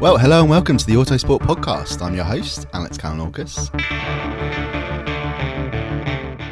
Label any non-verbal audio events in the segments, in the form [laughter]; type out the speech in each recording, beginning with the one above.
Well, hello and welcome to the Autosport Podcast. I'm your host, Alex Kalinauckas.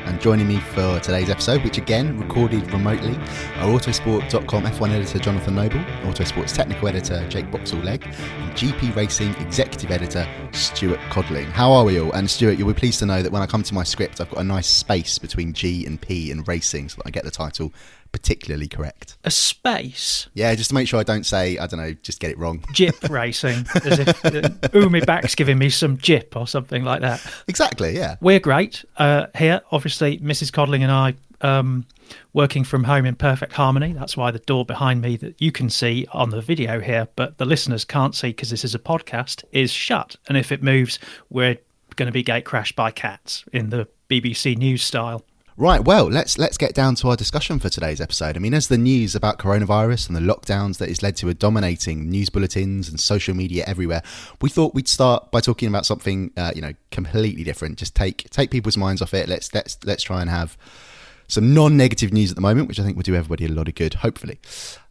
And joining me for today's episode, which again recorded remotely, are Autosport.com F1 editor Jonathan Noble, Autosport's technical editor Jake Boxall-Legge, and GP Racing executive editor Stuart Codling. How are we all? And Stuart, you'll be pleased to know that when I come to my script, I've got a nice space between G and P in racing so that I get the title particularly correct. A space? Yeah, just to make sure I don't say, I don't know, just get it wrong. [laughs] Jip racing, as if uh, ooh, my back's giving me some jip or something like that. Exactly, yeah. We're great uh, here. Obviously, Mrs. Codling and I um, working from home in perfect harmony. That's why the door behind me that you can see on the video here, but the listeners can't see because this is a podcast, is shut. And if it moves, we're going to be gate crashed by cats in the BBC News style. Right, well, let's let's get down to our discussion for today's episode. I mean, as the news about coronavirus and the lockdowns that has led to a dominating news bulletins and social media everywhere, we thought we'd start by talking about something, uh, you know, completely different. Just take take people's minds off it. Let's let's let's try and have some non-negative news at the moment, which I think will do everybody a lot of good. Hopefully,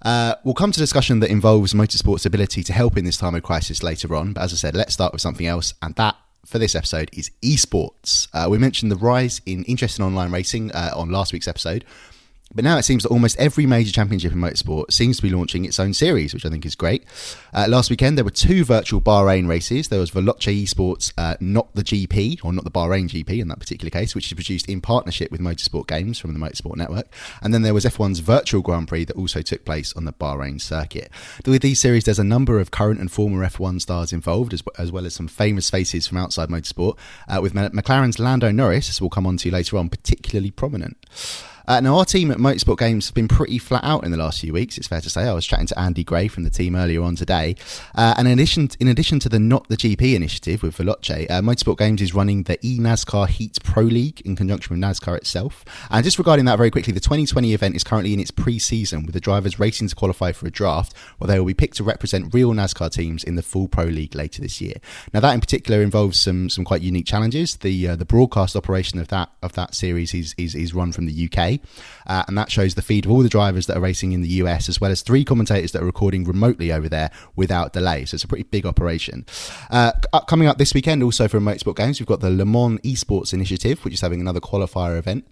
uh, we'll come to discussion that involves motorsport's ability to help in this time of crisis later on. But as I said, let's start with something else, and that for this episode is esports. Uh, we mentioned the rise in interest in online racing uh, on last week's episode. But now it seems that almost every major championship in motorsport seems to be launching its own series, which I think is great. Uh, last weekend, there were two virtual Bahrain races. There was Veloce Esports, uh, not the GP, or not the Bahrain GP in that particular case, which is produced in partnership with Motorsport Games from the Motorsport Network. And then there was F1's virtual Grand Prix that also took place on the Bahrain circuit. With these series, there's a number of current and former F1 stars involved, as, as well as some famous faces from outside motorsport, uh, with McLaren's Lando Norris, as we'll come on to later on, particularly prominent. Uh, now, our team at Motorsport Games has been pretty flat out in the last few weeks. It's fair to say. I was chatting to Andy Gray from the team earlier on today, uh, and in addition, in addition to the Not the GP initiative with Veloce, uh, Motorsport Games is running the eNASCAR Heat Pro League in conjunction with NASCAR itself. And just regarding that very quickly, the 2020 event is currently in its pre-season, with the drivers racing to qualify for a draft, where they will be picked to represent real NASCAR teams in the full Pro League later this year. Now, that in particular involves some some quite unique challenges. The uh, the broadcast operation of that of that series is is, is run from the UK. Uh, and that shows the feed of all the drivers that are racing in the US, as well as three commentators that are recording remotely over there without delay. So it's a pretty big operation. Uh, coming up this weekend, also for Motorsport Games, we've got the Le Mans Esports Initiative, which is having another qualifier event.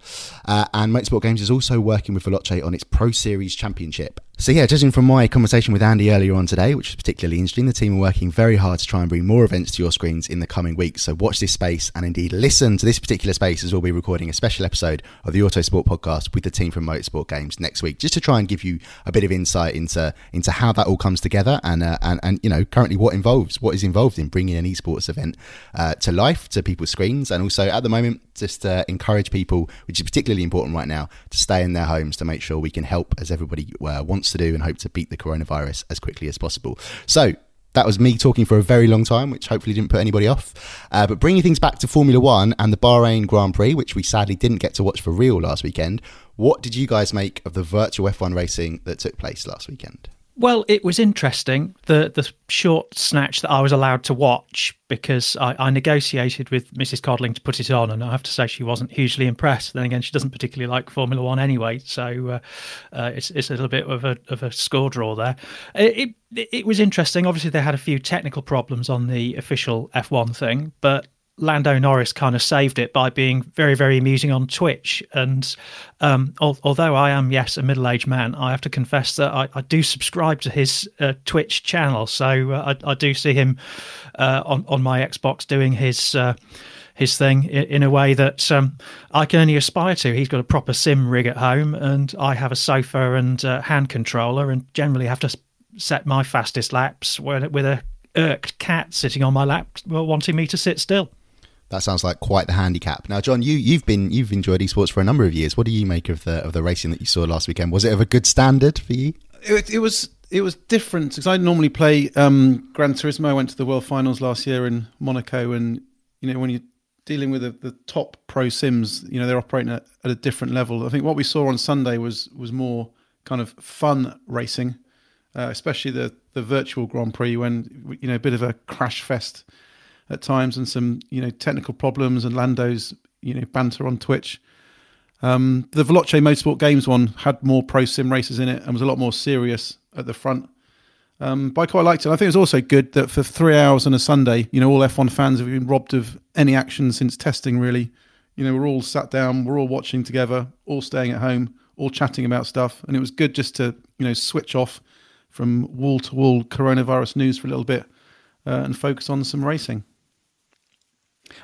Uh, and Motorsport Games is also working with Veloce on its Pro Series Championship. So yeah, judging from my conversation with Andy earlier on today, which was particularly interesting, the team are working very hard to try and bring more events to your screens in the coming weeks. So watch this space and indeed listen to this particular space as we'll be recording a special episode of the Autosport podcast with the team from Motorsport Games next week, just to try and give you a bit of insight into into how that all comes together and uh, and and you know currently what involves what is involved in bringing an esports event uh, to life to people's screens, and also at the moment just uh, encourage people, which is particularly important right now, to stay in their homes to make sure we can help as everybody uh, to do and hope to beat the coronavirus as quickly as possible. So, that was me talking for a very long time, which hopefully didn't put anybody off. Uh, but bringing things back to Formula One and the Bahrain Grand Prix, which we sadly didn't get to watch for real last weekend, what did you guys make of the virtual F1 racing that took place last weekend? Well, it was interesting the the short snatch that I was allowed to watch because I, I, negotiated with Mrs. Codling to put it on, and I have to say she wasn't hugely impressed. Then again, she doesn't particularly like Formula One anyway, so uh, uh, it's it's a little bit of a of a score draw there. It, it it was interesting. Obviously, they had a few technical problems on the official F1 thing, but Lando Norris kind of saved it by being very, very amusing on Twitch. And um, al- although I am, yes, a middle aged man, I have to confess that I, I do subscribe to his uh, Twitch channel. So uh, I, I, do see him uh, on, on my Xbox doing his. Uh, his thing in, a way that um, I can only aspire to. He's got a proper sim rig at home, and I have a sofa and uh, hand controller, and generally have to set my fastest laps with a irked cat sitting on my lap, wanting me to sit still. That sounds like quite the handicap. Now, John, you you've been you've enjoyed esports for a number of years. What do you make of the of the racing that you saw last weekend? Was it of a good standard for you? It, it was it was different because I normally play um, Gran Turismo. I went to the World Finals last year in Monaco, and you know when you're dealing with the, the top pro sims, you know they're operating at, at a different level. I think what we saw on Sunday was was more kind of fun racing, uh, especially the the virtual Grand Prix when you know a bit of a crash fest at times and some you know technical problems and Lando's you know banter on Twitch. Um, the Veloce Motorsport Games one had more pro sim races in it and was a lot more serious at the front. Um, but I quite liked it. I think it was also good that for three hours on a Sunday, you know, all F1 fans have been robbed of any action since testing. Really, you know, we're all sat down, we're all watching together, all staying at home, all chatting about stuff, and it was good just to you know switch off from wall to wall coronavirus news for a little bit uh, and focus on some racing.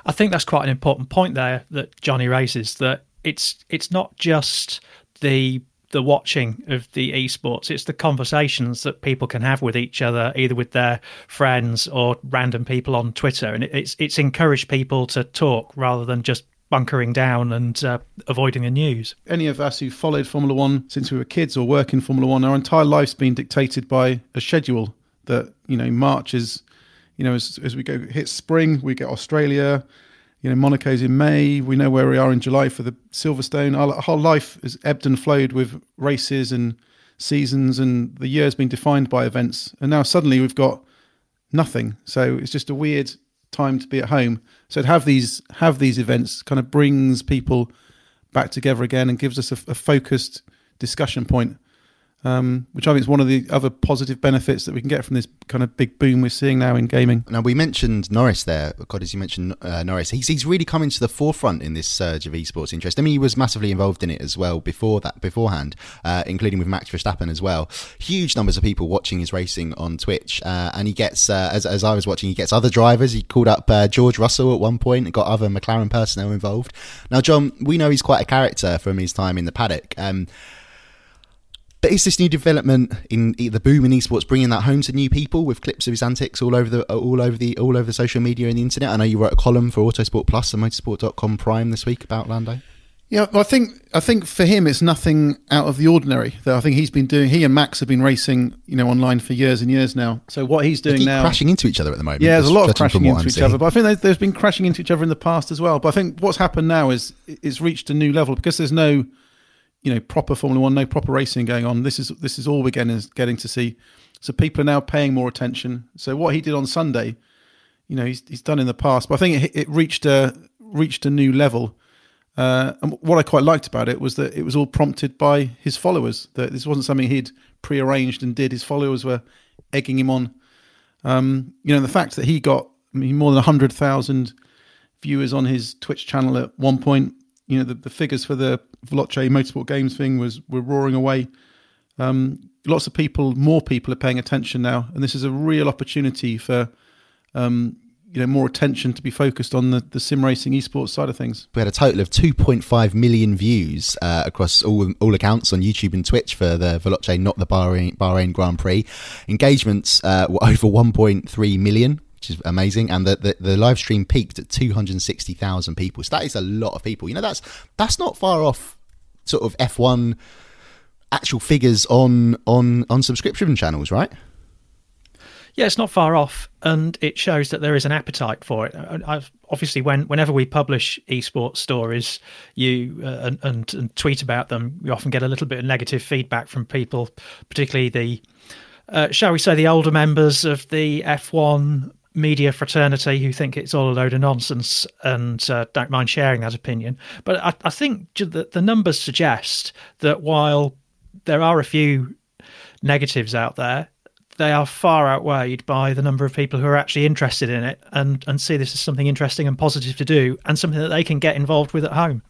I think that's quite an important point there that Johnny raises that it's it's not just the the watching of the esports it's the conversations that people can have with each other either with their friends or random people on twitter. And it's it's encouraged people to talk rather than just bunkering down and uh, avoiding the news. Any of us who followed formula 1 since we were kids or work in formula 1 our entire life's been dictated by a schedule that you know march is you know, as, as we go hit spring, we get Australia. You know, Monaco's in May. We know where we are in July for the Silverstone. Our whole life has ebbed and flowed with races and seasons, and the year has been defined by events. And now suddenly we've got nothing. So it's just a weird time to be at home. So to have these have these events kind of brings people back together again and gives us a, a focused discussion point um, which I think is one of the other positive benefits that we can get from this kind of big boom we're seeing now in gaming. Now we mentioned Norris there, God, as you mentioned uh, Norris, he's he's really coming to the forefront in this surge of esports interest. I mean, he was massively involved in it as well before that, beforehand, uh, including with Max Verstappen as well. Huge numbers of people watching his racing on Twitch, uh, and he gets, uh, as as I was watching, he gets other drivers. He called up uh, George Russell at one point and got other McLaren personnel involved. Now, John, we know he's quite a character from his time in the paddock. Um, but is this new development in the boom in esports bringing that home to new people with clips of his antics all over the uh, all over the all over the social media and the internet? I know you wrote a column for Autosport Plus and Motorsport.com Prime this week about Lando. Yeah, well, I think I think for him it's nothing out of the ordinary. That I think he's been doing. He and Max have been racing, you know, online for years and years now. So what he's doing now, crashing into each other at the moment. Yeah, there's a lot of crashing into each seeing. other. But I think there's been crashing into each other in the past as well. But I think what's happened now is it's reached a new level because there's no you know proper Formula One, no proper racing going on. This is this is all we're getting is getting to see. So people are now paying more attention. So what he did on Sunday, you know, he's he's done in the past, but I think it, it reached a reached a new level. Uh, and what I quite liked about it was that it was all prompted by his followers. That this wasn't something he'd prearranged and did. His followers were egging him on. Um, you know, the fact that he got I mean, more than hundred thousand viewers on his Twitch channel at one point. You know, the, the figures for the Veloce Motorsport Games thing was were roaring away. Um, lots of people, more people are paying attention now, and this is a real opportunity for um, you know more attention to be focused on the, the sim racing esports side of things. We had a total of 2.5 million views uh, across all all accounts on YouTube and Twitch for the Veloce, not the Bahrain, Bahrain Grand Prix. Engagements uh, were [laughs] over 1.3 million. Which is amazing, and the, the, the live stream peaked at two hundred sixty thousand people. So that is a lot of people. You know, that's that's not far off sort of F one actual figures on on on subscription channels, right? Yeah, it's not far off, and it shows that there is an appetite for it. I've, obviously, when whenever we publish esports stories, you uh, and, and, and tweet about them, we often get a little bit of negative feedback from people, particularly the, uh, shall we say, the older members of the F1 media fraternity who think it's all a load of nonsense and uh, don't mind sharing that opinion. But I, I think the numbers suggest that while there are a few negatives out there, they are far outweighed by the number of people who are actually interested in it and, and see this as something interesting and positive to do and something that they can get involved with at home.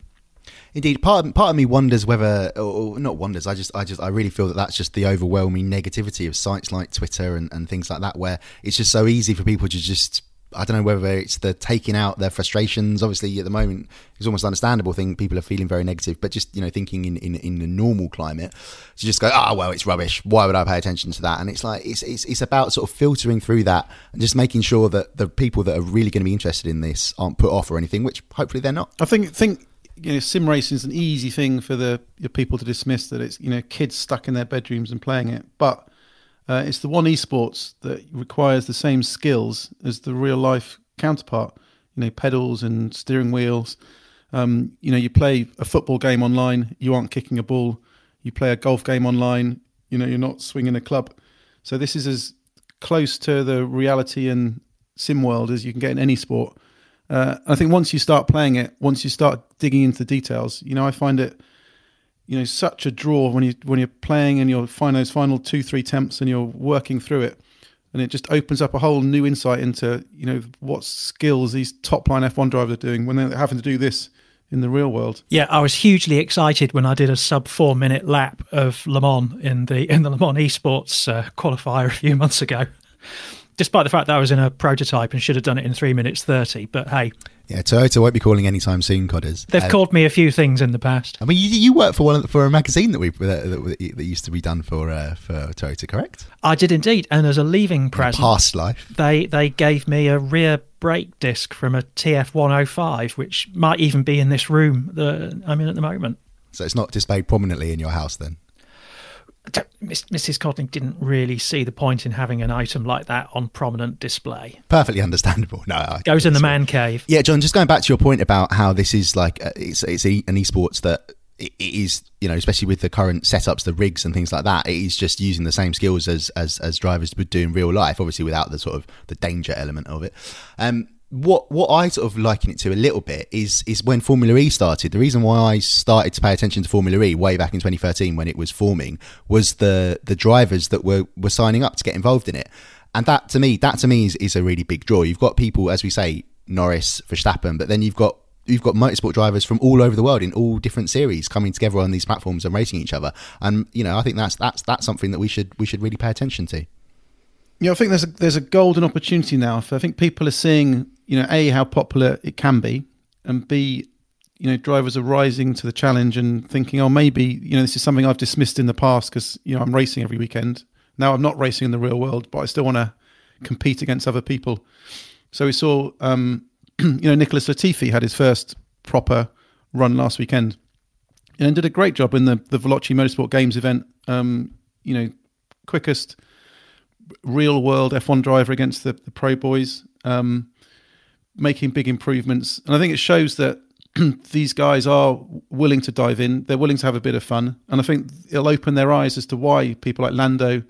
Indeed, part of, part of me wonders whether, or not wonders. I just, I just, I really feel that that's just the overwhelming negativity of sites like Twitter and, and things like that, where it's just so easy for people to just I don't know whether it's the taking out their frustrations. Obviously, at the moment, it's almost understandable thing. People are feeling very negative, but just you know, thinking in in, in the normal climate, to just go, oh well, it's rubbish. Why would I pay attention to that? And it's like it's it's it's about sort of filtering through that and just making sure that the people that are really going to be interested in this aren't put off or anything, which hopefully they're not. I think think you know, sim racing is an easy thing for the people to dismiss that it's you know kids stuck in their bedrooms and playing it, but uh, it's the one esports that requires the same skills as the real life counterpart. You know, pedals and steering wheels. Um, you know, you play a football game online, you aren't kicking a ball. You play a golf game online, you know, you're not swinging a club. So this is as close to the reality and sim world as you can get in any sport. Uh, I think once you start playing it, once you start digging into the details, you know, I find it you know such a draw when you when you're playing and you're find those final two three temps and you're working through it and it just opens up a whole new insight into you know what skills these top line F1 drivers are doing when they're having to do this in the real world. Yeah, I was hugely excited when I did a sub four minute lap of Le Mans in the in the Le Mans Esports uh, qualifier a few months ago despite the fact that I was in a prototype and should have done it in three minutes thirty. But hey, yeah, Toyota won't be calling anytime soon, Codders. They've uh, called me a few things in the past. I mean, you, you work for one for a magazine that we that, that used to be done for uh, for Toyota, correct? I did indeed, and as a leaving present, past life, they they gave me a rear brake disc from a TF one hundred five, which might even be in this room that I'm in at the moment. So it's not displayed prominently in your house, then. Mrs. Codling didn't really see the point in having an item like that on prominent display. Perfectly understandable. [laughs] No, I, goes in the man cave. Yeah, John. Just going back to your point about how this is like uh, it's it's an esports that it is you know especially with the current setups the rigs and things like that it is just using the same skills as as, as drivers would do in real life obviously without the sort of the danger element of it um what what I sort of liken it to a little bit is is when Formula E started. The reason why I started to pay attention to Formula E way back in 2013 when it was forming was the the drivers that were were signing up to get involved in it, and that to me that to me is, is a really big draw. You've got people, as we say, Norris, Verstappen, but then you've got you've got motorsport drivers from all over the world in all different series coming together on these platforms and racing each other. And you know, I think that's that's that's something that we should we should really pay attention to. Yeah, I think there's a there's a golden opportunity now. I think people are seeing you know, a how popular it can be, and b you know drivers are rising to the challenge and thinking, oh, maybe you know this is something I've dismissed in the past because you know I'm racing every weekend. Now I'm not racing in the real world, but I still want to compete against other people. So we saw, um, [clears throat] you know, Nicholas Latifi had his first proper run last weekend, and did a great job in the the Veloce Motorsport Games event. Um, you know, quickest real world F1 driver against the, the pro boys. Um, making big improvements. And I think it shows that [clears throat] these guys are willing to dive in. They're willing to have a bit of fun. And I think it'll open their eyes as to why people like Lando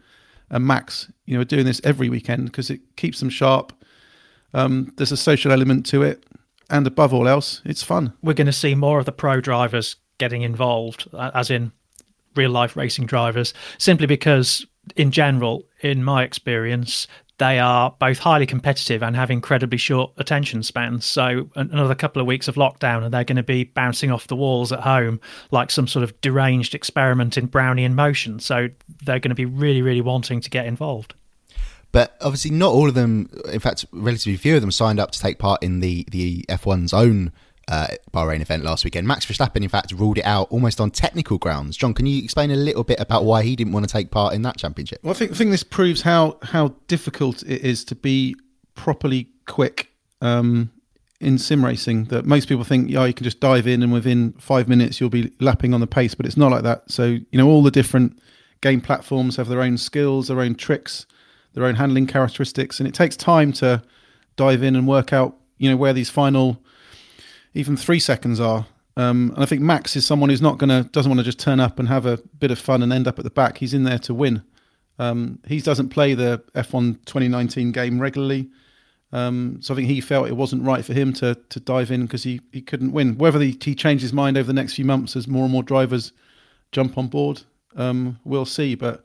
and Max, you know, are doing this every weekend because it keeps them sharp. Um, there's a social element to it. And above all else, it's fun. We're going to see more of the pro drivers getting involved, as in real life racing drivers, simply because, in general, in my experience, they are both highly competitive and have incredibly short attention spans. So another couple of weeks of lockdown, and they're going to be bouncing off the walls at home like some sort of deranged experiment in Brownian motion. So they're going to be really, really wanting to get involved. But obviously, not all of them. In fact, relatively few of them signed up to take part in the the F1's own uh, Bahrain event last weekend. Max Verstappen, in fact, ruled it out almost on technical grounds. John, can you explain a little bit about why he didn't want to take part in that championship? Well, I think, I think this proves how how difficult it is to be properly quick um, in sim racing. That most people think, yeah, you can just dive in and within five minutes you'll be lapping on the pace, but it's not like that. So you know, all the different game platforms have their own skills, their own tricks their own handling characteristics, and it takes time to dive in and work out, you know, where these final even three seconds are. Um, and I think Max is someone who's not going to doesn't want to just turn up and have a bit of fun and end up at the back. He's in there to win. Um, he doesn't play the F1 2019 game regularly. Um, so I think he felt it wasn't right for him to to dive in because he, he couldn't win. Whether he, he changed his mind over the next few months as more and more drivers jump on board, um, we'll see. But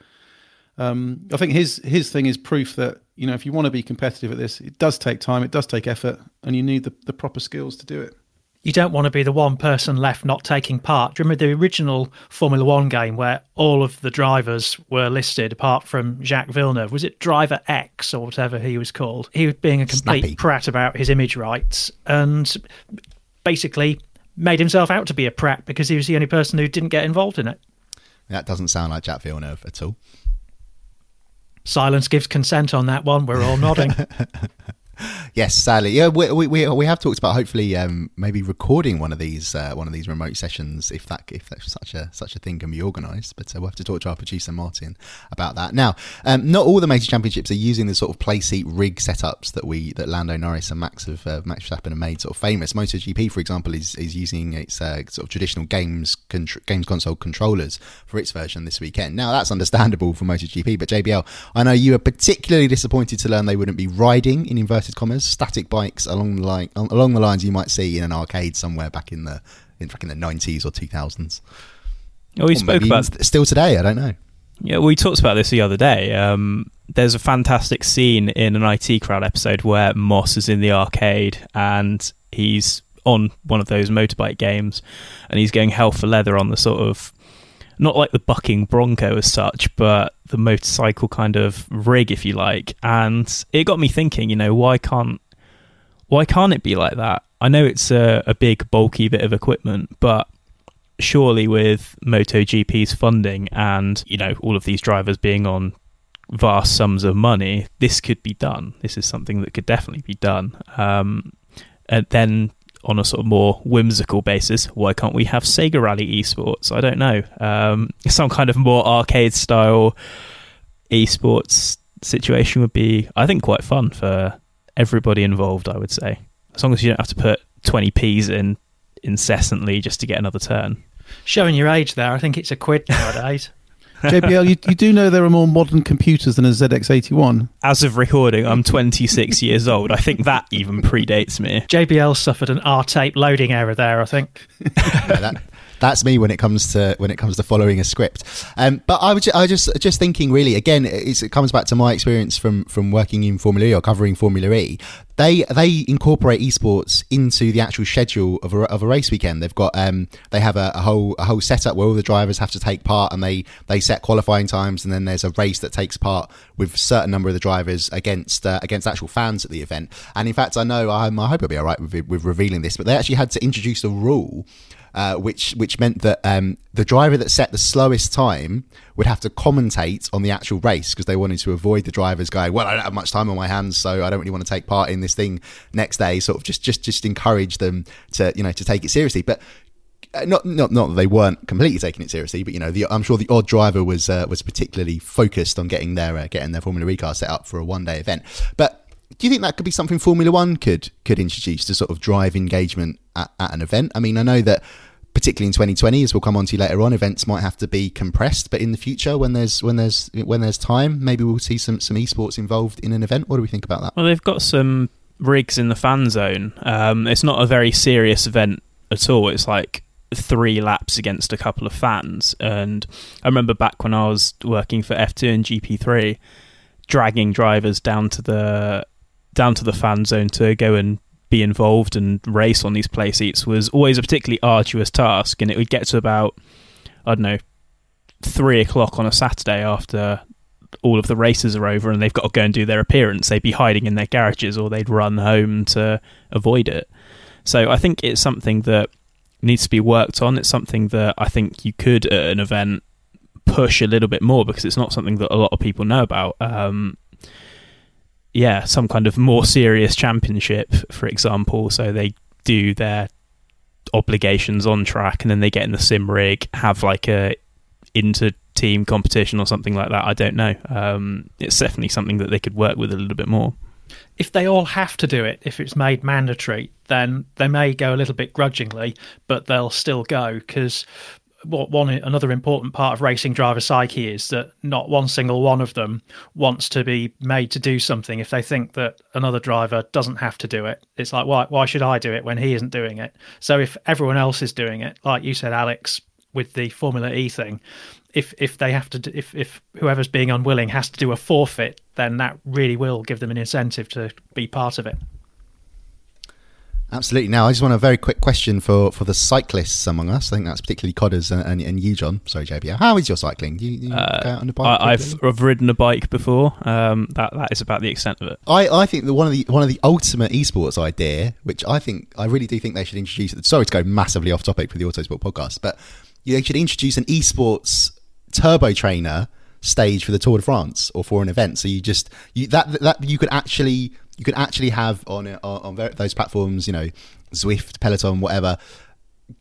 um, I think his his thing is proof that you know if you want to be competitive at this, it does take time, it does take effort, and you need the, the proper skills to do it. You don't want to be the one person left not taking part. Do you remember the original Formula One game where all of the drivers were listed apart from Jacques Villeneuve? Was it Driver X or whatever he was called? He was being a complete Snappy. prat about his image rights and basically made himself out to be a prat because he was the only person who didn't get involved in it. That doesn't sound like Jacques Villeneuve at all. Silence gives consent on that one. We're all nodding. [laughs] yes, sadly, yeah, we, we we have talked about hopefully um, maybe recording one of these uh, one of these remote sessions if that if such a such a thing can be organised. But uh, we'll have to talk to our producer Martin about that. Now, um, not all the major championships are using the sort of play seat rig setups that we that Lando Norris and Max have uh, Max Verstappen have made sort of famous. MotoGP, for example, is is using its uh, sort of traditional games games console controllers for its version this weekend. Now, that's understandable for MotoGP, but JBL, I know you were particularly disappointed to learn they wouldn't be riding in inverted inverted commas static bikes along the line along the lines you might see in an arcade somewhere back in the in back in the nineties or two thousands. Oh, we or spoke about still today. I don't know. Yeah, we talked about this the other day. Um, there's a fantastic scene in an IT crowd episode where Moss is in the arcade and he's on one of those motorbike games and he's going hell for leather on the sort of not like the bucking bronco as such, but the motorcycle kind of rig, if you like. And it got me thinking, you know, why can't why can't it be like that? I know it's a, a big, bulky bit of equipment, but surely with MotoGP's funding and you know all of these drivers being on vast sums of money, this could be done. This is something that could definitely be done. Um, and then on a sort of more whimsical basis, why can't we have Sega Rally esports? I don't know. Um, some kind of more arcade style esports situation would be, I think, quite fun for everybody involved. I would say, as long as you don't have to put twenty p's in incessantly just to get another turn. Showing your age there, I think it's a quid nowadays. JBL, you, you do know there are more modern computers than a ZX81. As of recording, I'm 26 years old. I think that even predates me. JBL suffered an R tape loading error there. I think. [laughs] yeah, that, that's me when it comes to when it comes to following a script. Um, but I was just, I was just just thinking really again it comes back to my experience from from working in Formula E or covering Formula E. They they incorporate esports into the actual schedule of a, of a race weekend. They've got um, they have a, a whole a whole setup where all the drivers have to take part and they they set qualifying times and then there's a race that takes part with a certain number of the drivers against uh, against actual fans at the event. And in fact, I know I, I hope I'll be all right with, with revealing this, but they actually had to introduce a rule uh, which which meant that um, the driver that set the slowest time would have to commentate on the actual race because they wanted to avoid the drivers going, "Well, I don't have much time on my hands, so I don't really want to take part in this thing next day." Sort of just just just encourage them to you know to take it seriously, but. Uh, not, not, not that they weren't completely taking it seriously, but you know, the, I'm sure the odd driver was uh, was particularly focused on getting their uh, getting their Formula E car set up for a one day event. But do you think that could be something Formula One could could introduce to sort of drive engagement at, at an event? I mean, I know that particularly in 2020, as we'll come on to later on, events might have to be compressed. But in the future, when there's when there's when there's time, maybe we'll see some some esports involved in an event. What do we think about that? Well, they've got some rigs in the fan zone. Um, it's not a very serious event at all. It's like three laps against a couple of fans. And I remember back when I was working for F2 and GP3 dragging drivers down to the down to the fan zone to go and be involved and race on these play seats was always a particularly arduous task, and it would get to about I don't know three o'clock on a Saturday after all of the races are over and they've got to go and do their appearance. They'd be hiding in their garages or they'd run home to avoid it. So I think it's something that needs to be worked on. It's something that I think you could at an event push a little bit more because it's not something that a lot of people know about. Um, yeah, some kind of more serious championship, for example. So they do their obligations on track and then they get in the sim rig, have like a inter team competition or something like that. I don't know. Um, it's definitely something that they could work with a little bit more. If they all have to do it, if it's made mandatory, then they may go a little bit grudgingly, but they'll still go because what one another important part of racing driver psyche is that not one single one of them wants to be made to do something. If they think that another driver doesn't have to do it it's like why why should i do it when he isn't doing it? So if everyone else is doing it like you said alex with the formula e thing if if they have to if if whoever's being unwilling has to do a forfeit then that really will give them an incentive to be part of it Absolutely. Now, I just want a very quick question for, for the cyclists among us. I think that's particularly Codders and, and, and you, John. Sorry, JBL. How is your cycling? Do you, you uh, go out on a bike? I, have I've ridden a bike before. Um, that that is about the extent of it. I, I think that one of the one of the ultimate esports idea, which I think I really do think they should introduce. Sorry to go massively off topic for the Autosport podcast, but they should introduce an esports turbo trainer stage for the Tour de France or for an event. So you just you that that you could actually you could actually have on on, on those platforms, you know, Zwift, Peloton, whatever.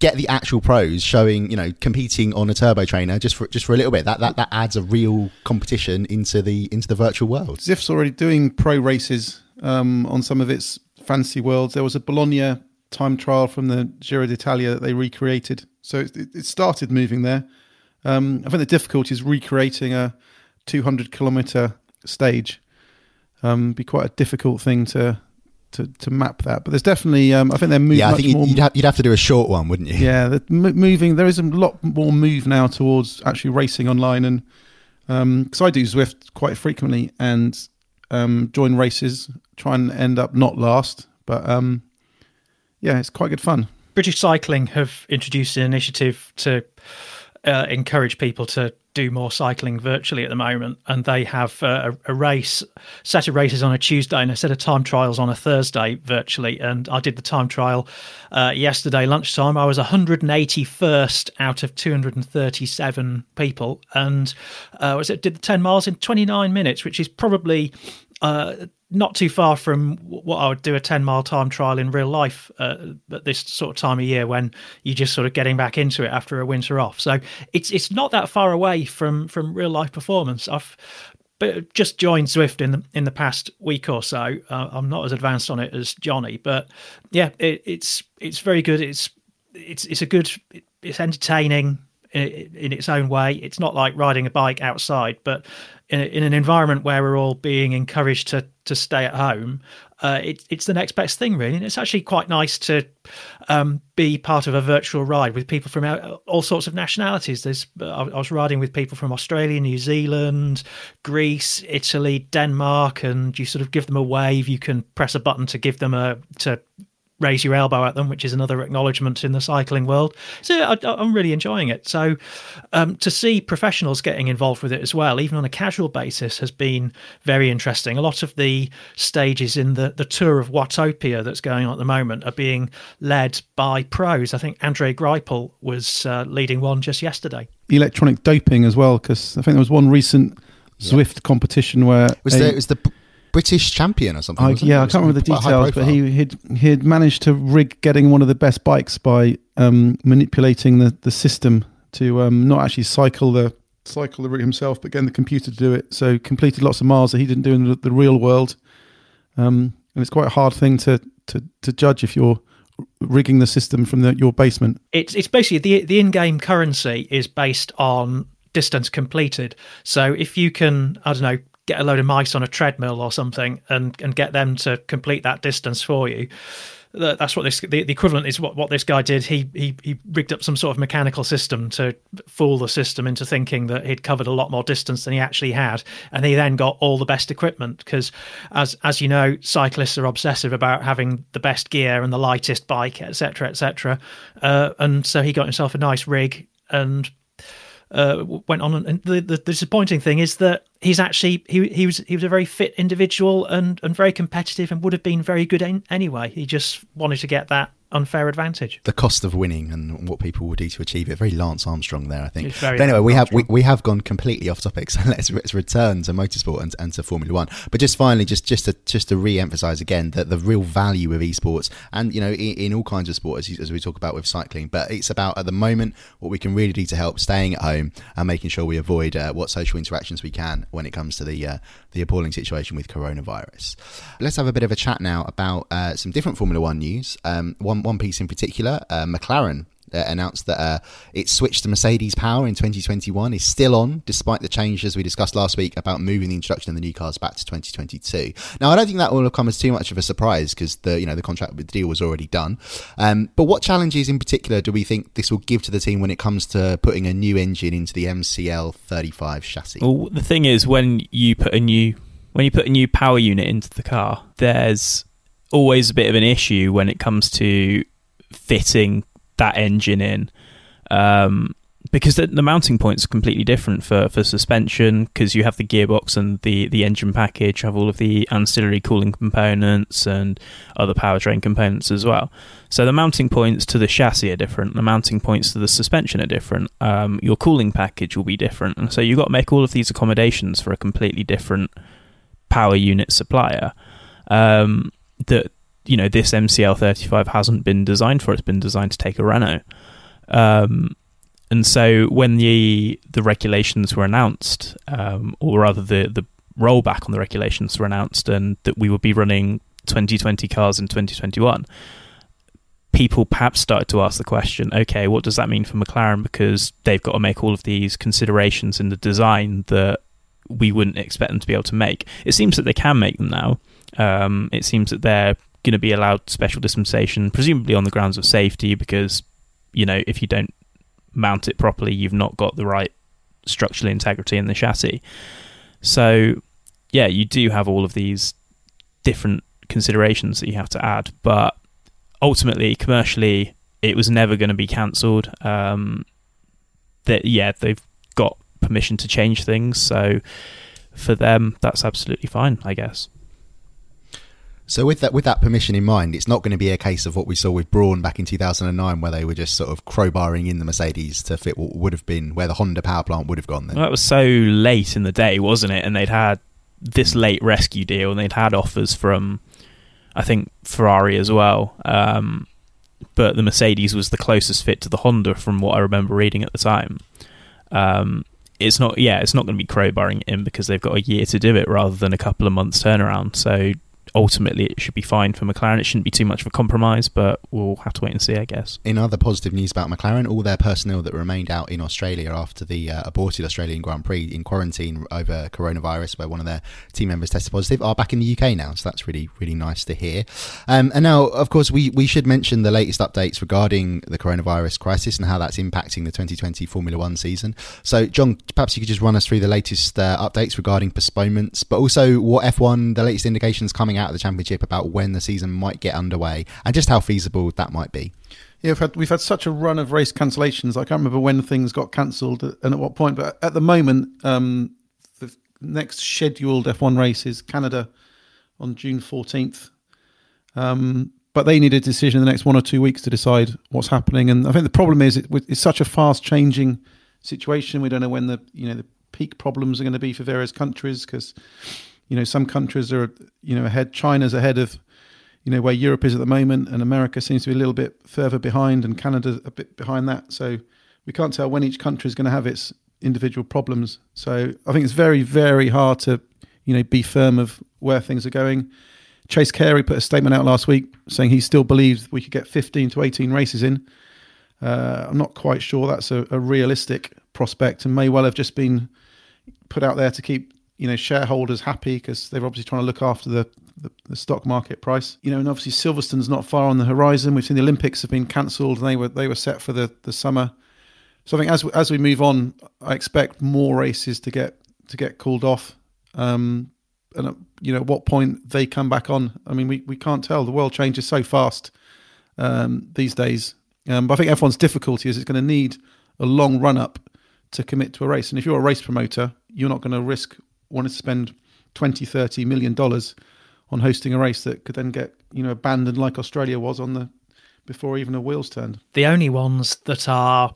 Get the actual pros showing, you know, competing on a turbo trainer just for just for a little bit. That that that adds a real competition into the into the virtual world. Zwift's already doing pro races um, on some of its fancy worlds. There was a Bologna time trial from the Giro d'Italia that they recreated. So it, it started moving there. Um, I think the difficulty is recreating a 200 kilometer stage. Um, be quite a difficult thing to to, to map that, but there's definitely um, I think they're moving. Yeah, I think you'd, you'd, have, you'd, have, to do a short one, wouldn't you? Yeah, moving. There is a lot more move now towards actually racing online, and because um, I do Zwift quite frequently and um, join races, try and end up not last, but um, yeah, it's quite good fun. British Cycling have introduced an initiative to uh, encourage people to do more cycling virtually at the moment, and they have uh, a, a, race, set of races on a Tuesday and a set of time trials on a Thursday virtually. And I did the time trial uh, yesterday lunchtime. I was 181st out of 237 people, and uh, was it did the 10 miles in 29 minutes, which is probably uh, not too far from what I would do a 10 mile time trial in real life uh, at this sort of time of year when you're just sort of getting back into it after a winter off. So it's it's not that far away from from real life performance. I've but just joined Zwift in the in the past week or so. Uh, I'm not as advanced on it as Johnny, but yeah, it, it's it's very good. It's it's it's a good. It's entertaining in, in its own way. It's not like riding a bike outside, but in, in an environment where we're all being encouraged to to stay at home, uh, it, it's the next best thing, really. And it's actually quite nice to um, be part of a virtual ride with people from all sorts of nationalities. There's, I was riding with people from Australia, New Zealand, Greece, Italy, Denmark, and you sort of give them a wave. You can press a button to give them a to raise your elbow at them, which is another acknowledgement in the cycling world. So I, am really enjoying it. So um, to see professionals getting involved with it as well, even on a casual basis, has been very interesting. A lot of the stages in the, the tour of Watopia that's going on at the moment are being led by pros. I think Andre Greipel was uh, leading one just yesterday. Electronic doping as well, because I think there was one recent Zwift competition where was a, there was the British champion or something. I, yeah, I can't remember the details, but he he'd he'd managed to rig getting one of the best bikes by um, manipulating the, the system to um, not actually cycle the cycle the rig himself, but getting the computer to do it. So completed lots of miles that he didn't do in the, the real world. Um, and it's quite a hard thing to, to, to judge if you're rigging the system from the, your basement. It's it's basically the the in-game currency is based on distance completed. So if you can, I don't know, get a load of mice on a treadmill or something and and get them to complete that distance for you. That's what this the, the, equivalent is what, what this guy did. He, he he rigged up some sort of mechanical system to fool the system into thinking that he'd covered a lot more distance than he actually had. And he then got all the best equipment because as as you know cyclists are obsessive about having the best gear and the lightest bike etc etc uh, and so he got himself a nice rig and uh, went on. And the, the, disappointing thing is that he's actually he he was he was a very fit individual and and very competitive and would have been very good in, anyway. He just wanted to get that unfair advantage. The cost of winning and what people will do to achieve it. Very Lance Armstrong there, I think. But anyway, we have we, we have gone completely off topic, so [laughs] let's, let's return to motorsport and, and to Formula One. But just finally, just just to just to re-emphasize again that the real value of esports, and you know, in, in all kinds of sports, as, as we talk about with cycling, but it's about at the moment what we can really do to help staying at home and making sure we avoid uh, what social interactions we can when it comes to the uh, the appalling situation with coronavirus. Let's have a bit of a chat now about uh, some different Formula One news. Um, one one piece in particular, uh, McLaren uh, announced that uh, its switch to Mercedes power in 2021 is still on, despite the changes we discussed last week about moving the introduction of the new cars back to 2022. Now, I don't think that will come as too much of a surprise because the you know the contract with the deal was already done. Um, but what challenges in particular do we think this will give to the team when it comes to putting a new engine into the MCL 35 chassis? Well, the thing is, when you put a new when you put a new power unit into the car, there's always a bit of an issue when it comes to fitting that engine in. Um, because the, the, mounting points are completely different for, for suspension because you have the gearbox and the, the engine package, have all of the ancillary cooling components and other powertrain components as well. So the mounting points to the chassis are different. The mounting points to the suspension are different. Um, your cooling package will be different, and so you've got to make all of these accommodations for a completely different power unit supplier. Um, that you know this MCL 35 hasn't been designed for. It's been designed to take a Renault. Um, and so when the the regulations were announced, um, or rather the the rollback on the regulations were announced, and that we would be running 2020 cars in 2021, people perhaps started to ask the question: Okay, what does that mean for McLaren? Because they've got to make all of these considerations in the design that we wouldn't expect them to be able to make. It seems that they can make them now. Um, it seems that they're going to be allowed special dispensation, presumably on the grounds of safety, because you know if you don't mount it properly, you've not got the right structural integrity in the chassis. So, yeah, you do have all of these different considerations that you have to add, but ultimately, commercially, it was never going to be cancelled. Um, that yeah, they've got permission to change things, so for them, that's absolutely fine, I guess. So with that with that permission in mind, it's not going to be a case of what we saw with Brawn back in 2009, where they were just sort of crowbarring in the Mercedes to fit what would have been where the Honda power plant would have gone. Then well, that was so late in the day, wasn't it? And they'd had this late rescue deal, and they'd had offers from, I think Ferrari as well. Um, but the Mercedes was the closest fit to the Honda, from what I remember reading at the time. Um, it's not, yeah, it's not going to be crowbarring in because they've got a year to do it rather than a couple of months turnaround. So ultimately it should be fine for McLaren. It shouldn't be too much of a compromise, but we'll have to wait and see, I guess. In other positive news about McLaren, all their personnel that remained out in Australia after the uh, aborted Australian Grand Prix in quarantine over coronavirus, where one of their team members tested positive, are back in the UK now. So that's really, really nice to hear. Um, and now, of course, we, we should mention the latest updates regarding the coronavirus crisis and how that's impacting the 2020 Formula One season. So, John, perhaps you could just run us through the latest uh, updates regarding postponements, but also what F1, the latest indications coming out of the championship about when the season might get underway and just how feasible that might be. Yeah, we've had, we've had such a run of race cancellations. I can't remember when things got cancelled and at what point, but at the moment, um, the next scheduled F1 race is Canada on June 14th. Um, but they need a decision in the next one or two weeks to decide what's happening. And I think the problem is it, it's such a fast changing situation. We don't know when the you know the peak problems are going to be for various countries because you know, some countries are, you know, ahead. China's ahead of, you know, where Europe is at the moment, and America seems to be a little bit further behind, and Canada a bit behind that. So we can't tell when each country is going to have its individual problems. So I think it's very, very hard to, you know, be firm of where things are going. Chase Carey put a statement out last week saying he still believes we could get 15 to 18 races in. Uh, I'm not quite sure that's a, a realistic prospect, and may well have just been put out there to keep you know shareholders happy because they're obviously trying to look after the, the, the stock market price. You know, and obviously Silverstone's not far on the horizon. We've seen the Olympics have been cancelled, and they were they were set for the, the summer. So I think as as we move on, I expect more races to get to get called off. Um, and at, you know, at what point they come back on? I mean, we, we can't tell. The world changes so fast um, these days. Um, but I think F1's difficulty is it's going to need a long run up to commit to a race. And if you're a race promoter, you're not going to risk wanting to spend 20, 30 million dollars on hosting a race that could then get you know abandoned like Australia was on the before even a wheels turned. The only ones that are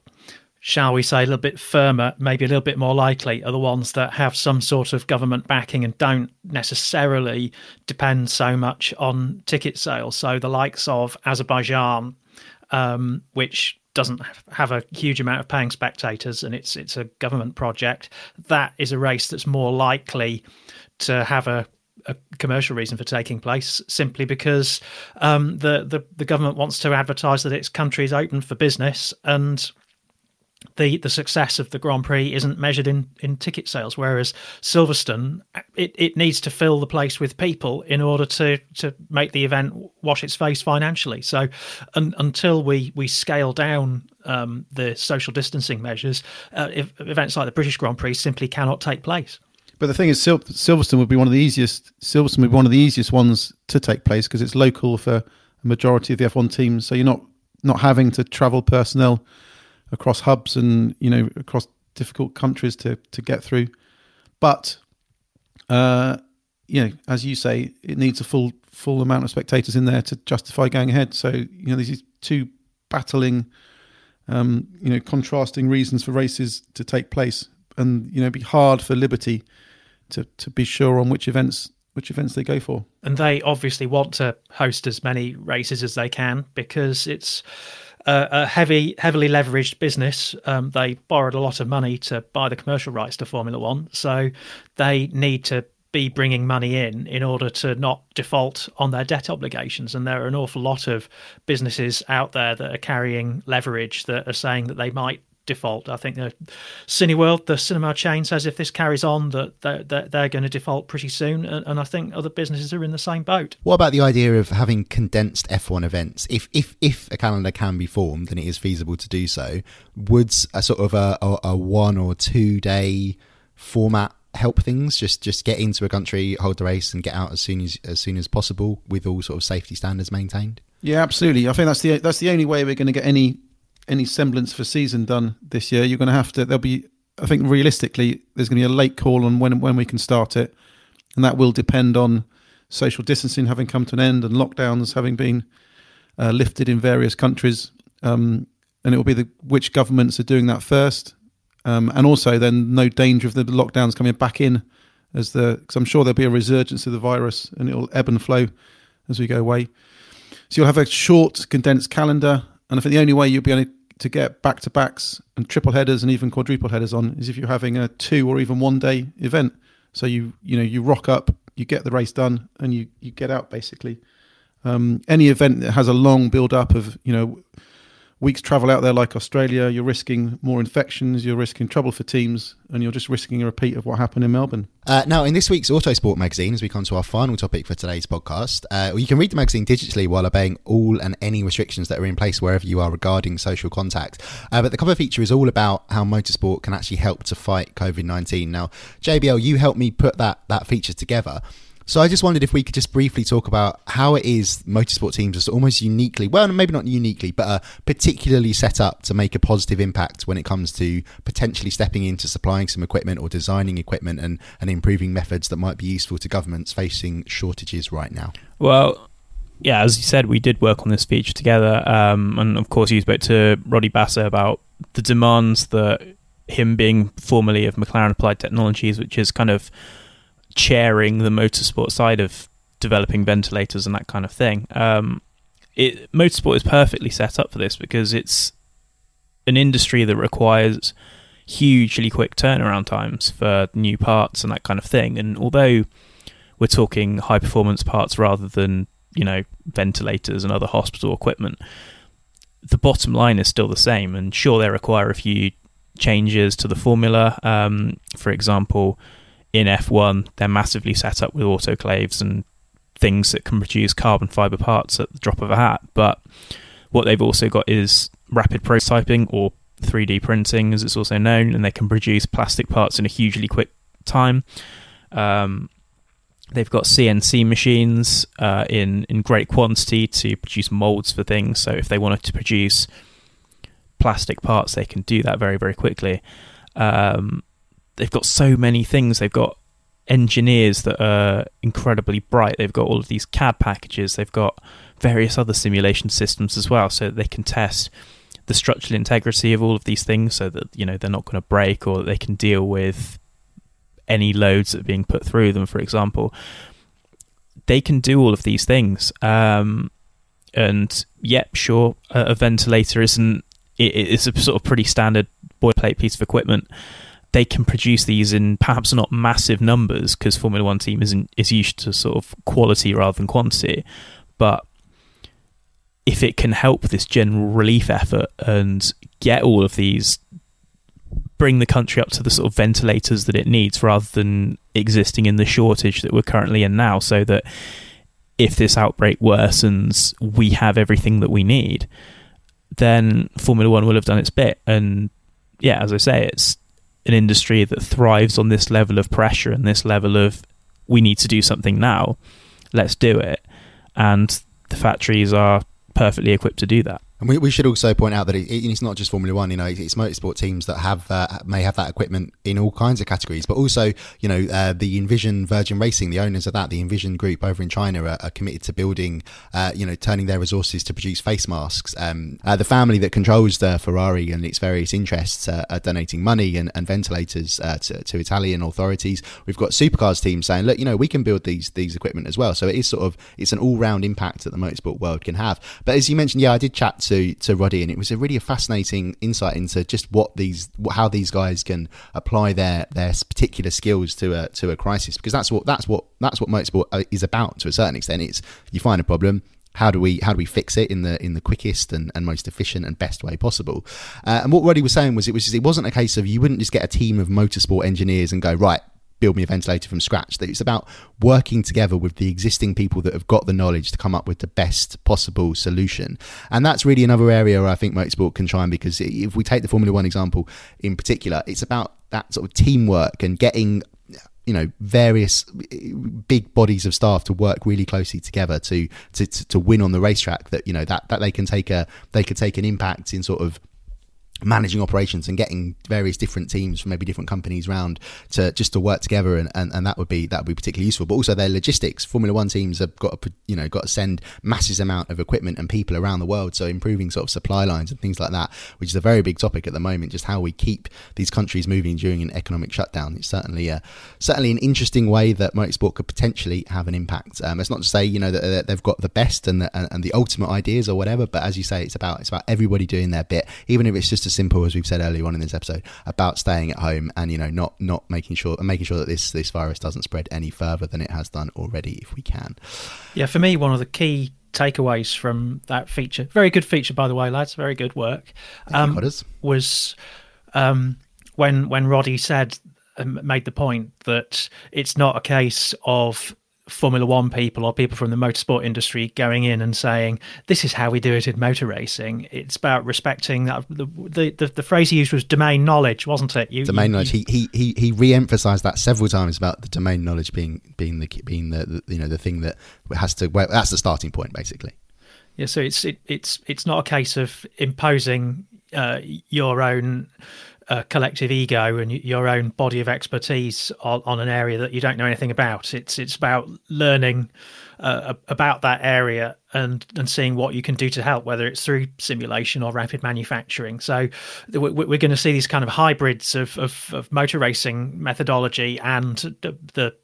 shall we say, a little bit firmer, maybe a little bit more likely, are the ones that have some sort of government backing and don't necessarily depend so much on ticket sales. So the likes of Azerbaijan, um, which doesn't have a huge amount of paying spectators and it's it's a government project, that is a race that's more likely to have a a commercial reason for taking place simply because um, the, the the government wants to advertise that its country is open for business and the the success of the Grand Prix isn't measured in, in ticket sales, whereas Silverstone it, it needs to fill the place with people in order to, to make the event wash its face financially. So un, until we we scale down um, the social distancing measures, uh, if, events like the British Grand Prix simply cannot take place. But the thing is, Sil- Silverstone would be one of the easiest. Silverstone would be one of the easiest ones to take place because it's local for a majority of the F1 teams. So you're not not having to travel personnel across hubs and you know across difficult countries to to get through. But uh, you know, as you say, it needs a full full amount of spectators in there to justify going ahead. So you know, these two battling, um, you know, contrasting reasons for races to take place, and you know, be hard for Liberty to to be sure on which events which events they go for. And they obviously want to host as many races as they can because it's a, heavy, heavily leveraged business. Um, they borrowed a lot of money to buy the commercial rights to Formula One, so they need to be bringing money in in order to not default on their debt obligations. And there are an awful lot of businesses out there that are carrying leverage that are saying that they might default. I think the Cineworld, the cinema chain, says if this carries on, that they're, they're, they're going to default pretty soon. And, and, I think other businesses are in the same boat. What about the idea of having condensed F1 events? If if if a calendar can be formed and it is feasible to do so, would a sort of a, a, a one or two day format help things just just get into a country hold the race and get out as soon as as soon as possible with all sort of safety standards maintained yeah absolutely i think that's the that's the only way we're going to get any any semblance of a season done this year, you're going to have to. There'll be, I think, realistically, there's going to be a late call on when when we can start it, and that will depend on social distancing having come to an end and lockdowns having been uh, lifted in various countries. Um, and it will be the which governments are doing that first, um, and also then no danger of the lockdowns coming back in as the because I'm sure there'll be a resurgence of the virus and it will ebb and flow as we go away. So you'll have a short, condensed calendar, and I think the only way you'll be able to get back to backs and triple headers and even quadruple headers on is if you're having a two or even one day event. So you you know you rock up, you get the race done, and you you get out basically. Um, any event that has a long build up of you know weeks travel out there like Australia, you're risking more infections, you're risking trouble for teams, and you're just risking a repeat of what happened in Melbourne. Uh, now, in this week's Autosport magazine, as we come to our final topic for today's podcast, uh, you can read the magazine digitally while obeying all and any restrictions that are in place wherever you are regarding social contact. Uh, but the cover feature is all about how motorsport can actually help to fight COVID 19. Now, JBL, you helped me put that, that feature together. So I just wondered if we could just briefly talk about how it is motorsport teams are almost uniquely, well, maybe not uniquely, but are particularly set up to make a positive impact when it comes to potentially stepping into supplying some equipment or designing equipment and, and improving methods that might be useful to governments facing shortages right now. Well, yeah, as you said, we did work on this feature together, um, and of course, you spoke to Rodi Basso about the demands that him being formerly of McLaren Applied Technologies, which is kind of chairing the motorsport side of developing ventilators and that kind of thing. Um, it, motorsport is perfectly set up for this because it's an industry that requires hugely quick turnaround times for new parts and that kind of thing. And although we're talking high performance parts rather than you know ventilators and other hospital equipment, the bottom line is still the same. And sure, they require a few changes to the formula. Um, for example, in F1, they're massively set up with autoclaves and things that can produce carbon fiber parts at the drop of a hat. But what they've also got is rapid prototyping or 3D printing, as it's also known, and they can produce plastic parts in a hugely quick time. Um, they've got CNC machines uh, in in great quantity to produce molds for things. So if they wanted to produce plastic parts, they can do that very very quickly. Um, they've got so many things. They've got engineers that are incredibly bright. They've got all of these CAD packages. They've got various other simulation systems as well, so that they can test the structural integrity of all of these things, so that you know they're not going to break, or they can deal with any loads that are being put through them. For example, they can do all of these things. Um, and yep, sure, a, a ventilator isn't. It, it's a sort of pretty standard boilerplate piece of equipment they can produce these in perhaps not massive numbers because Formula One team isn't is used to sort of quality rather than quantity, but if it can help this general relief effort and get all of these bring the country up to the sort of ventilators that it needs rather than existing in the shortage that we're currently in now so that if this outbreak worsens we have everything that we need then formula 1 will have done its bit. And yeah as i say it's an industry that thrives on this level of pressure and this level of we need to do something now, let's do it. And the factories are perfectly equipped to do that. And we, we should also point out that it, it's not just Formula One. You know, it's motorsport teams that have uh, may have that equipment in all kinds of categories, but also you know uh, the Envision Virgin Racing, the owners of that, the Envision Group over in China, are, are committed to building, uh, you know, turning their resources to produce face masks. Um, uh, the family that controls the Ferrari and its various interests are donating money and, and ventilators uh, to, to Italian authorities. We've got supercars teams saying, look, you know, we can build these these equipment as well. So it is sort of it's an all round impact that the motorsport world can have. But as you mentioned, yeah, I did chat to to Rodi, and it was a really fascinating insight into just what these how these guys can apply their their particular skills to a to a crisis because that's what that's what that's what motorsport uh, is about to a certain extent. It's you find a problem, how do we how do we fix it in the in the quickest and, and most efficient and best way possible? Uh, and what Rodi was saying was it was it wasn't a case of you wouldn't just get a team of motorsport engineers and go right build me a ventilator from scratch. That it's about working together with the existing people that have got the knowledge to come up with the best possible solution. And that's really another area where I think motorsport can try and because if we take the Formula One example in particular, it's about that sort of teamwork and getting you know various eh, big bodies of staff to work really closely together to to to win on the racetrack that you know that that they can take a they could take an impact in sort of managing operations and getting various different teams from maybe different companies around to just to work together and, and, and that would be that would be particularly useful. But also their logistics. Formula one teams have got to you know got to send massive amount of equipment and people around the world. So improving sort of supply lines and things like that which is a very big topic at the moment just how we keep these countries moving during an economic shutdown it's certainly a, certainly an interesting way that motorsport could potentially have an impact. Um, it's not to say you know that they've got the best and the, and the ultimate ideas or whatever but as you say it's about it's about everybody doing their bit even if it's just as simple as we've said earlier on in this episode about staying at home and you know not not making sure and making sure that this this virus doesn't spread any further than it has done already if we can. Yeah, for me, one of the key takeaways from that feature, very good feature by the way, lads, very good work, um, was um, when when Rodi said um, made the point that it's not a case of Formula One people or people from the motorsport industry going in and saying, "This is how we do it in motor racing." It's about respecting that. The the, the, the phrase he used was domain knowledge, wasn't it? You, domain you, knowledge. You, he he he re-emphasized that several times about the domain knowledge being being the being the, the you know the thing that has to. Well, that's the starting point, basically. Yeah. So it's it, it's it's not a case of imposing uh, your own a collective ego and your own body of expertise on, on, an area that you don't know anything about. It's it's about learning uh, about that area and and seeing what you can do to help, whether it's through simulation or rapid manufacturing. So we're, going to see these kind of hybrids of, of, of motor racing methodology and the, the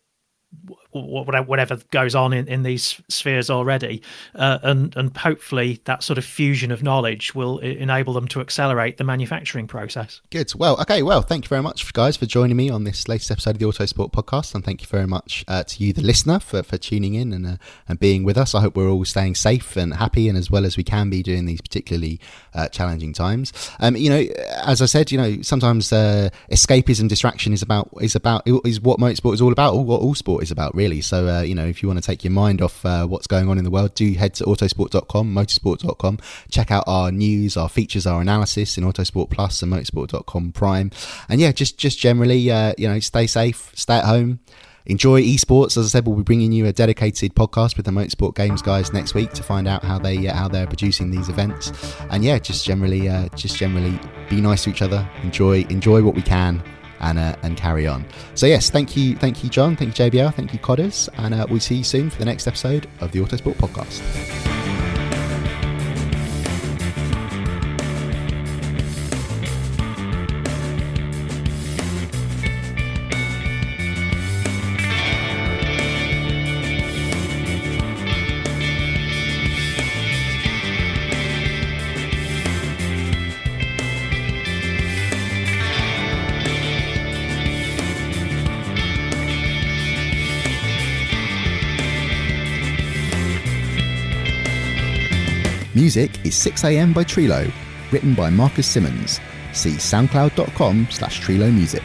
whatever goes on in, in these spheres already, uh, and and hopefully that sort of fusion of knowledge will enable them to accelerate the manufacturing process. Good. Well, okay. Well, thank you very much, guys, for joining me on this latest episode of the Autosport podcast, and thank you very much uh, to you, the listener, for, for tuning in and uh, and being with us. I hope we're all staying safe and happy, and as well as we can be during these particularly uh, challenging times. Um, you know, as I said, you know, sometimes uh, escapism, distraction is about is about is what motorsport is all about, or what all sport is about, really. So, uh, you know, if you want to take your mind off uh, what's going on in the world, do head to autosport.com, motorsport.com, check out our news, our features, our analysis in Autosport Plus and motorsport.com Prime, and yeah, just just generally, uh, you know, stay safe, stay at home enjoy esports. As I said, we'll be bringing you a dedicated podcast with the Motorsport Games guys next week to find out how they uh, how they're producing these events. And yeah, just generally, uh, just generally, be nice to each other. Enjoy enjoy what we can. And, uh, and carry on. So yes, thank you, thank you, John, thank you, JBL, thank you, Codders, and uh, we'll see you soon for the next episode of the Autosport Podcast. Music is 6am by Trilo, written by Marcus Simmons. See soundcloud.com slash Trilo Music.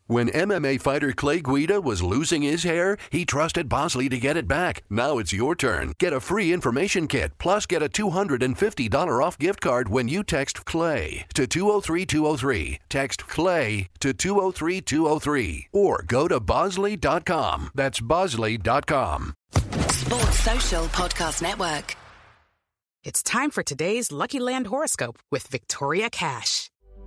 When MMA fighter Clay Guida was losing his hair, he trusted Bosley to get it back. Now it's your turn. Get a free information kit, plus get a $250 off gift card when you text CLAY to 203203. Text CLAY to 203203. Or go to bosley.com. That's bosley.com. Sports Social Podcast Network. It's time for today's Lucky Land horoscope with Victoria Cash.